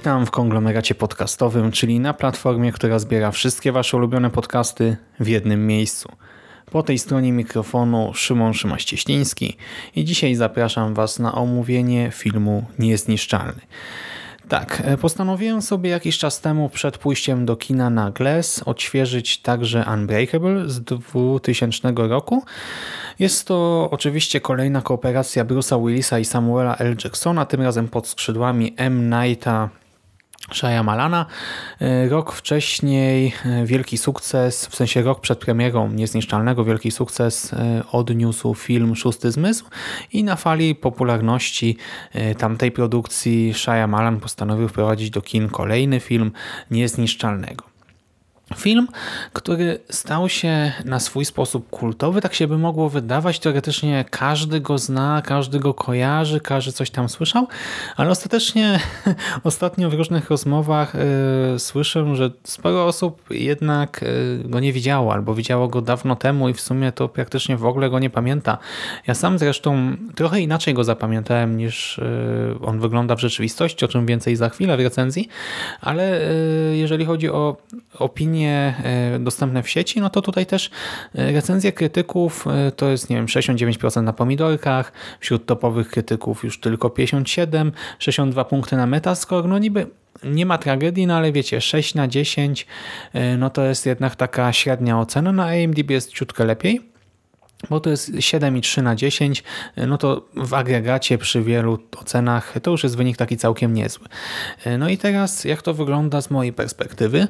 Witam w konglomeracie podcastowym, czyli na platformie, która zbiera wszystkie wasze ulubione podcasty w jednym miejscu. Po tej stronie mikrofonu Szymon Szymaś-Cieśliński i dzisiaj zapraszam was na omówienie filmu Niezniszczalny. Tak, e, postanowiłem sobie jakiś czas temu przed pójściem do kina na Glass odświeżyć także Unbreakable z 2000 roku. Jest to oczywiście kolejna kooperacja Bruce'a Willisa i Samuela L. Jacksona, tym razem pod skrzydłami M. Nighta Shyamalana. E, Rok wcześniej e, wielki sukces, w sensie rok przed premierą Niezniszczalnego wielki sukces e, odniósł film Szósty Zmysł i na fali popularności tamtej produkcji Shyamalan postanowił wprowadzić do kin kolejny film Niezniszczalnego. Film, który stał się na swój sposób kultowy, tak się by mogło wydawać. Teoretycznie każdy go zna, każdy go kojarzy, każdy coś tam słyszał, ale ostatecznie ostatnio w różnych rozmowach y, słyszę, że sporo osób jednak y, go nie widziało albo widziało go dawno temu i w sumie to praktycznie w ogóle go nie pamięta. Ja sam zresztą trochę inaczej go zapamiętałem niż y, on wygląda w rzeczywistości, o czym więcej za chwilę w recenzji, ale jeżeli chodzi o opinię e, dostępne w sieci, no to tutaj też e, recenzje krytyków e, to jest, nie wiem, 69% na pomidorkach, wśród topowych krytyków już tylko 57, 62 punkty na Metascore, no niby nie ma tragedii, no ale wiecie, 6 na 10, no to jest jednak taka średnia ocena, na AMDB jest ciutkę lepiej bo to jest 7,3 na 10, no to w agregacie przy wielu ocenach to już jest wynik taki całkiem niezły. No i teraz jak to wygląda z mojej perspektywy?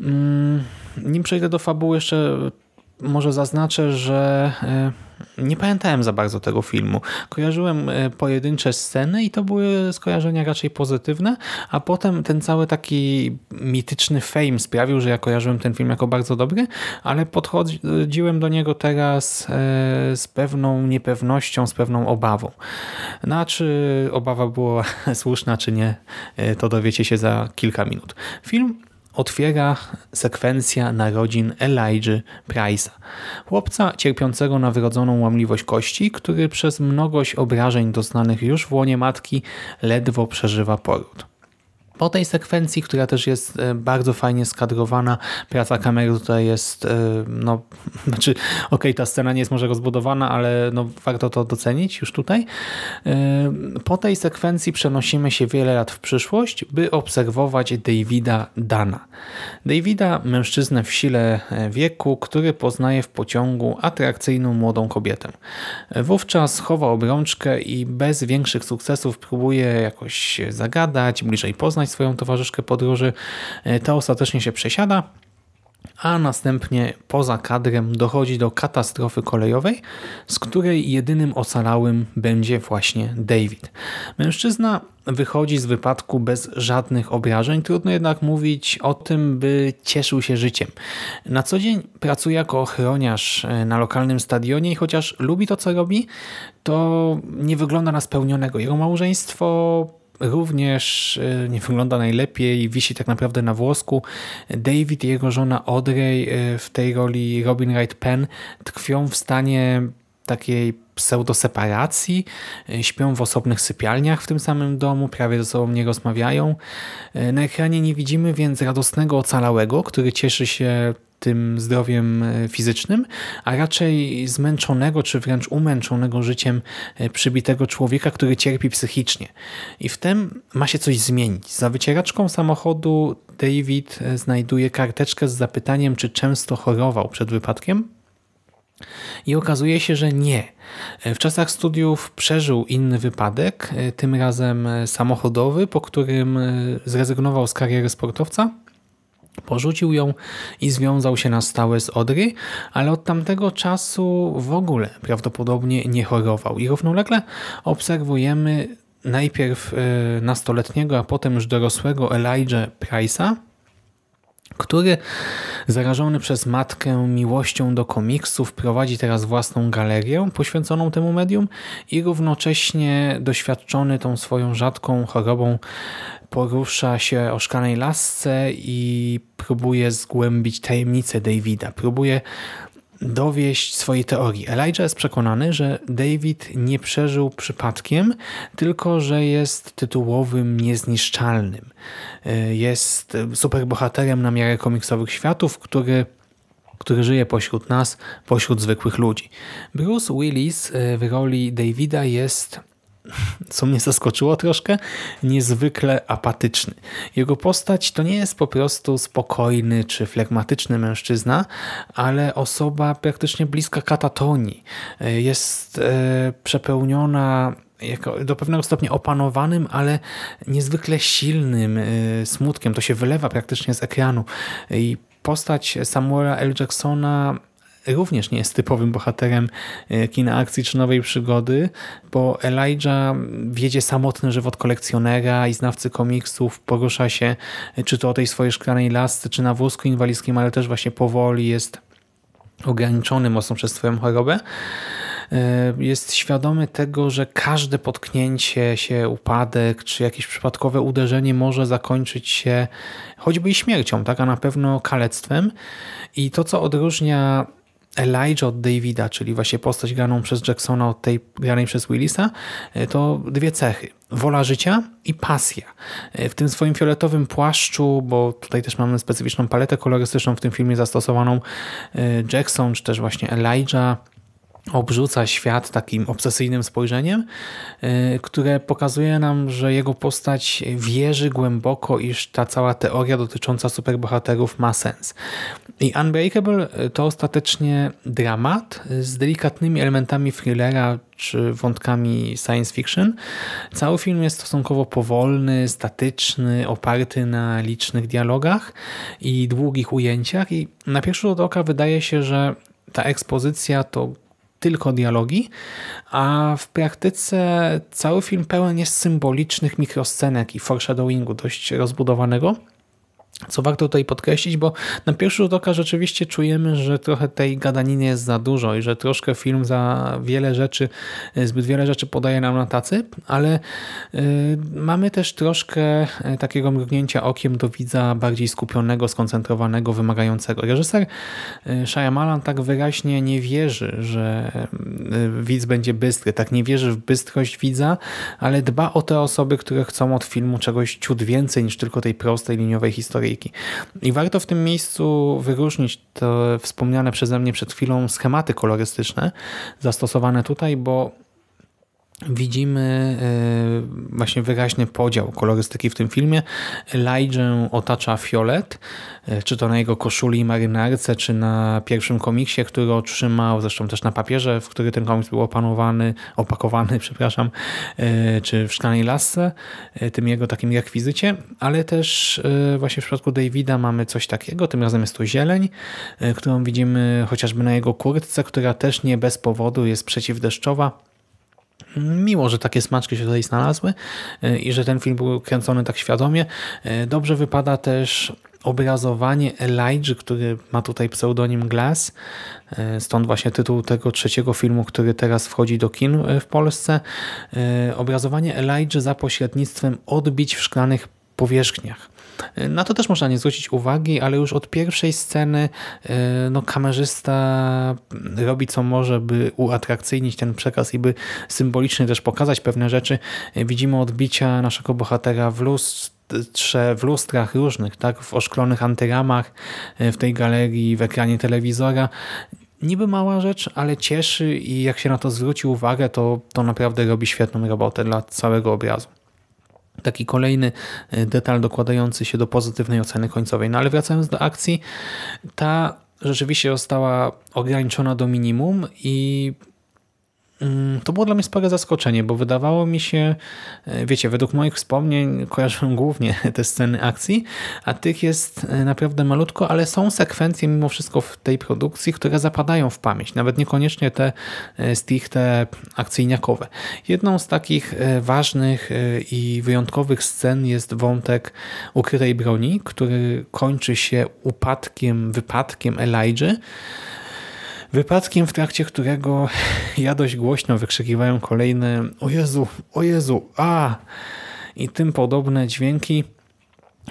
Mm, nim przejdę do fabuły jeszcze może zaznaczę, że e, nie pamiętałem za bardzo tego filmu. Kojarzyłem e, pojedyncze sceny i to były skojarzenia raczej pozytywne, a potem ten cały taki mityczny fame sprawił, że ja kojarzyłem ten film jako bardzo dobry, ale podchodziłem do niego teraz e, z pewną niepewnością, z pewną obawą. No a czy obawa była słuszna, czy nie, to dowiecie się za kilka minut. Film otwiera sekwencja narodzin Elijah Price'a, chłopca cierpiącego na wrodzoną łamliwość kości, który przez mnogość obrażeń doznanych już w łonie matki ledwo przeżywa poród. Po tej sekwencji, która też jest e, bardzo fajnie skadrowana, praca kamery tutaj jest, e, no, znaczy, okej, okay, ta scena nie jest może rozbudowana, ale no, warto to docenić już tutaj. E, po tej sekwencji przenosimy się wiele lat w przyszłość, by obserwować Davida Dana. Davida, mężczyznę w sile wieku, który poznaje w pociągu atrakcyjną młodą kobietę. Wówczas chowa obrączkę i bez większych sukcesów próbuje jakoś zagadać, bliżej poznać swoją towarzyszkę podróży, e, ta ostatecznie się przesiada, a następnie poza kadrem dochodzi do katastrofy kolejowej, z której jedynym ocalałym będzie właśnie David. Mężczyzna wychodzi z wypadku bez żadnych obrażeń, trudno jednak mówić o tym, by cieszył się życiem. Na co dzień pracuje jako ochroniarz e, na lokalnym stadionie i chociaż lubi to, co robi, to nie wygląda na spełnionego. Jego małżeństwo również e, nie wygląda najlepiej, wisi tak naprawdę na włosku. David i jego żona Audrey e, w tej roli Robin Wright Penn tkwią w stanie takiej pseudoseparacji, e, śpią w osobnych sypialniach w tym samym domu, prawie ze sobą nie rozmawiają. Na ekranie nie widzimy więc radosnego ocalałego, który cieszy się tym zdrowiem e, fizycznym, a raczej zmęczonego czy wręcz umęczonego życiem e, przybitego człowieka, który cierpi psychicznie. I w tym ma się coś zmienić. Za wycieraczką samochodu David e, znajduje karteczkę z zapytaniem, czy często chorował przed wypadkiem. I okazuje się, że nie. W czasach studiów przeżył inny wypadek, tym razem samochodowy, po którym zrezygnował z kariery sportowca Porzucił ją i związał się na stałe z Odry, ale od tamtego czasu w ogóle prawdopodobnie nie chorował. I równolegle obserwujemy najpierw e, nastoletniego, a potem już dorosłego Elijah Price'a, który zarażony przez matkę miłością do komiksów prowadzi teraz własną galerię poświęconą temu medium i równocześnie doświadczony tą swoją rzadką chorobą porusza się o szklanej lasce i próbuje zgłębić tajemnicę Davida. Próbuje dowieść swojej teorii. Elijah jest przekonany, że David nie przeżył przypadkiem, tylko że jest tytułowym niezniszczalnym. Jest superbohaterem na miarę komiksowych światów, który który żyje pośród nas, pośród zwykłych ludzi. Bruce Willis w roli Davida jest co mnie zaskoczyło troszkę, niezwykle apatyczny. Jego postać to nie jest po prostu spokojny czy flegmatyczny mężczyzna, ale osoba praktycznie bliska katatonii. Jest e, przepełniona do pewnego stopnia opanowanym, ale niezwykle silnym e, smutkiem. To się wylewa praktycznie z ekranu. I postać Samuela L. Jacksona również nie jest typowym bohaterem e, kina akcji czy nowej przygody, bo Elijah wiedzie samotny żywot kolekcjonera i znawcy komiksów, porusza się e, czy to o tej swojej szklanej lasce, czy na wózku inwalidzkim, ale też właśnie powoli jest ograniczony mocno przez swoją chorobę e, jest świadomy tego, że każde potknięcie się, upadek czy jakieś przypadkowe uderzenie może zakończyć się choćby i śmiercią, tak, a na pewno kalectwem. I to, co odróżnia Elijah od Davida, czyli właśnie postać graną przez Jacksona od tej granej przez Willisa, e, to dwie cechy. Wola życia i pasja. E, w tym swoim fioletowym płaszczu, bo tutaj też mamy specyficzną paletę kolorystyczną w tym filmie zastosowaną, e, Jackson czy też właśnie Elijah obrzuca świat takim obsesyjnym spojrzeniem, y, które pokazuje nam, że jego postać wierzy głęboko, iż ta cała teoria dotycząca superbohaterów ma sens. I Unbreakable to ostatecznie dramat z delikatnymi elementami thrillera czy wątkami science fiction. Cały film jest stosunkowo powolny, statyczny, oparty na licznych dialogach i długich ujęciach i na pierwszy rzut oka wydaje się, że ta ekspozycja to tylko dialogi, a w praktyce cały film pełen jest symbolicznych mikroscenek i foreshadowingu dość rozbudowanego, co warto tutaj podkreślić, bo na pierwszy rzut oka rzeczywiście czujemy, że trochę tej gadaniny jest za dużo i że troszkę film za wiele rzeczy, zbyt wiele rzeczy podaje nam na tacy, ale y, mamy też troszkę y, takiego mrugnięcia okiem do widza bardziej skupionego, skoncentrowanego, wymagającego. Reżyser Shyamalan tak wyraźnie nie wierzy, że widz będzie bystry, tak nie wierzy w bystrość widza, ale dba o te osoby, które chcą od filmu czegoś ciut więcej niż tylko tej prostej, liniowej historii i warto w tym miejscu wyróżnić te wspomniane przeze mnie przed chwilą schematy kolorystyczne zastosowane tutaj, bo widzimy e, właśnie wyraźny podział kolorystyki w tym filmie. Elijah otacza fiolet, e, czy to na jego koszuli i marynarce, czy na pierwszym komiksie, który otrzymał, zresztą też na papierze, w który ten komiks był opanowany, opakowany, przepraszam, e, czy w szklanej lasce, tym jego takim rekwizycie, ale też właśnie w przypadku Davida mamy coś takiego, tym razem jest to zieleń, którą widzimy chociażby na jego kurtce, która też nie bez powodu jest przeciwdeszczowa, Miło, że takie smaczki się tutaj znalazły e, i że ten film był kręcony tak świadomie. E, dobrze wypada też obrazowanie Elijah, który ma tutaj pseudonim Glass, e, stąd właśnie tytuł tego trzeciego filmu, który teraz wchodzi do kin w Polsce. Obrazowanie Elijah za pośrednictwem odbić w szklanych powierzchniach. Na to też można nie zwrócić uwagi, ale już od pierwszej sceny e, no, kamerzysta robi co może, by uatrakcyjnić ten przekaz i by symbolicznie też pokazać pewne rzeczy. Widzimy odbicia naszego bohatera w lustrze, w lustrach różnych, tak, w oszklonych antyramach, e, w tej galerii, w ekranie telewizora. Niby mała rzecz, ale cieszy i jak się na to zwróci uwagę, to, to naprawdę robi świetną robotę dla całego obrazu. Taki kolejny e, detal dokładający się do pozytywnej oceny końcowej. No ale wracając do akcji, ta rzeczywiście została ograniczona do minimum i to było dla mnie spore zaskoczenie, bo wydawało mi się, e, wiecie, według moich wspomnień kojarzę głównie te sceny akcji, a tych jest e, naprawdę malutko, ale są sekwencje mimo wszystko w tej produkcji, które zapadają w pamięć, nawet niekoniecznie te e, stricte akcyjniakowe. Jedną z takich ważnych i wyjątkowych scen jest wątek ukrytej broni, który kończy się upadkiem, wypadkiem Elijah, Wypadkiem, w trakcie którego ja dość głośno wykrzykiwałem kolejne o Jezu, o Jezu, a! i tym podobne dźwięki,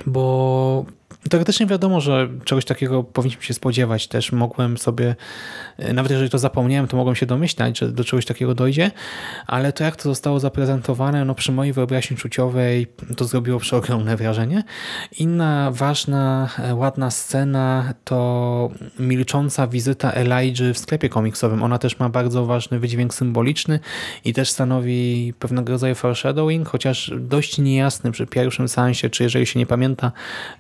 bo teoretycznie wiadomo, że czegoś takiego powinniśmy się spodziewać. Też mogłem sobie, e, nawet jeżeli to zapomniałem, to mogłem się domyślać, że do czegoś takiego dojdzie, ale to jak to zostało zaprezentowane, no przy mojej wyobraźni czuciowej to zrobiło przeogromne wrażenie. Inna ważna, e, ładna scena to milcząca wizyta Elijah w sklepie komiksowym. Ona też ma bardzo ważny wydźwięk symboliczny i też stanowi pewnego rodzaju foreshadowing, chociaż dość niejasny przy pierwszym sensie, czy jeżeli się nie pamięta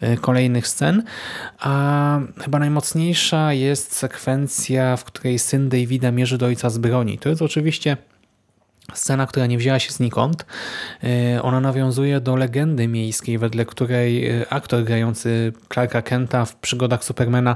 e, kolejnych scen. A chyba najmocniejsza jest sekwencja, w której syn Davida mierzy do ojca z broni. To jest oczywiście Scena, która nie wzięła się znikąd, e, ona nawiązuje do legendy miejskiej, wedle której e, aktor grający Clarka Kenta w przygodach Supermana,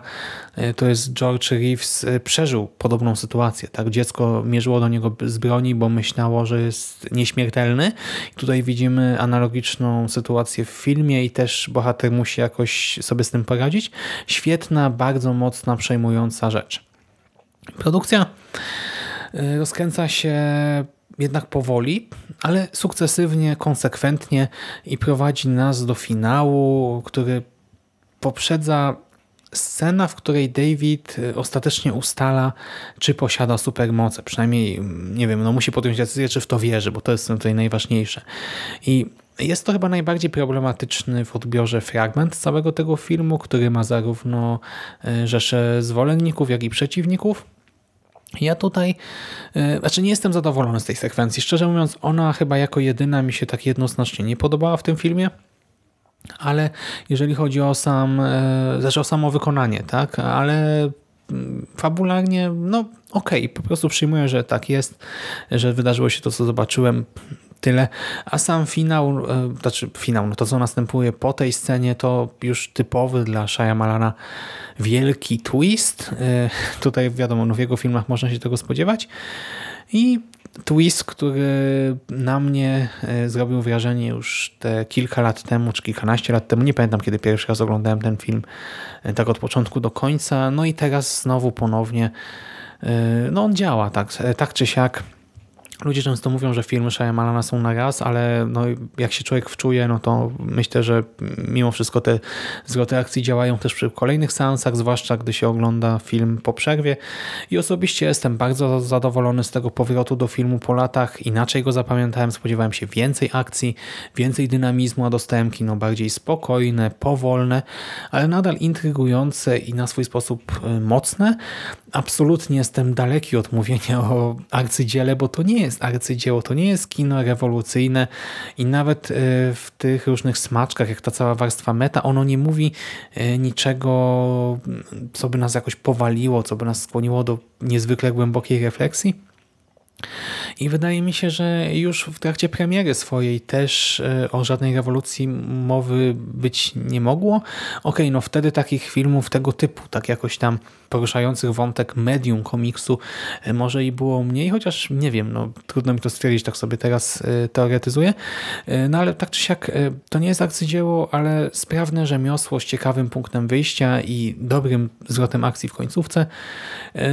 e, to jest George Reeves, przeżył podobną sytuację. Tak, Dziecko mierzyło do niego z broni, bo myślało, że jest nieśmiertelny. Tutaj widzimy analogiczną sytuację w filmie i też bohater musi jakoś sobie z tym poradzić. Świetna, bardzo mocna, przejmująca rzecz. Produkcja rozkręca się jednak powoli, ale sukcesywnie, konsekwentnie i prowadzi nas do finału, który poprzedza scena, w której David y, ostatecznie ustala, czy posiada supermoce. Przynajmniej, nie wiem, no musi podjąć decyzję, czy w to wierzy, bo to jest tutaj najważniejsze. I jest to chyba najbardziej problematyczny w odbiorze fragment całego tego filmu, który ma zarówno y, rzesze zwolenników, jak i przeciwników. Ja tutaj, yy, znaczy nie jestem zadowolony z tej sekwencji. Szczerze mówiąc, ona chyba jako jedyna mi się tak jednoznacznie nie podobała w tym filmie. Ale jeżeli chodzi o sam, yy, znaczy o samo wykonanie, tak, ale mm, fabularnie, no okej, okay, po prostu przyjmuję, że tak jest, że wydarzyło się to, co zobaczyłem tyle. A sam finał, e, znaczy finał, no to co następuje po tej scenie to już typowy dla Shyamalana wielki twist. E, tutaj wiadomo, no w jego filmach można się tego spodziewać. I twist, który na mnie e, zrobił wrażenie już te kilka lat temu, czy kilkanaście lat temu, nie pamiętam kiedy pierwszy raz oglądałem ten film, tak od początku do końca, no i teraz znowu ponownie, no on działa tak, tak czy siak, Ludzie często mówią, że filmy Shyamalana są na raz, ale no, jak się człowiek wczuje, no to myślę, że mimo wszystko te zwroty akcji działają też przy kolejnych seansach, zwłaszcza gdy się ogląda film po przerwie. I osobiście jestem bardzo zadowolony z tego powrotu do filmu po latach. Inaczej go zapamiętałem, spodziewałem się więcej akcji, więcej dynamizmu, a dostałem kino bardziej spokojne, powolne, ale nadal intrygujące i na swój sposób y, mocne. Absolutnie jestem daleki od mówienia o arcydziele, bo to nie jest arcydzieło, to nie jest kino rewolucyjne i nawet e, w tych różnych smaczkach, jak ta cała warstwa meta, ono nie mówi e, niczego, co by nas jakoś powaliło, co by nas skłoniło do niezwykle głębokiej refleksji. I wydaje mi się, że już w trakcie premiery swojej też e, o żadnej rewolucji mowy być nie mogło. Okej, no wtedy takich filmów tego typu, tak jakoś tam poruszających wątek medium komiksu e, może i było mniej, chociaż nie wiem, no trudno mi to stwierdzić, tak sobie teraz e, teoretyzuję. No ale tak czy siak to nie jest arcydzieło, ale sprawne rzemiosło z ciekawym punktem wyjścia i dobrym zwrotem akcji w końcówce.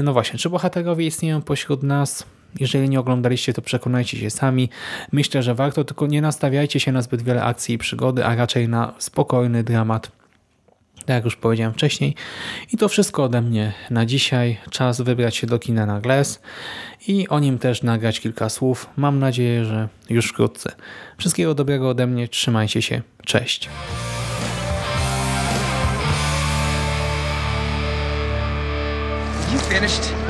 No właśnie, czy bohaterowie istnieją pośród nas? Jeżeli nie oglądaliście, to przekonajcie się sami. Myślę, że warto, tylko nie nastawiajcie się na zbyt wiele akcji i przygody, a raczej na spokojny dramat. Tak jak już powiedziałem wcześniej. I to wszystko ode mnie na dzisiaj. Czas wybrać się do kina na Glass i o nim też nagrać kilka słów. Mam nadzieję, że już wkrótce. Wszystkiego dobrego ode mnie. Trzymajcie się. Cześć. You finished?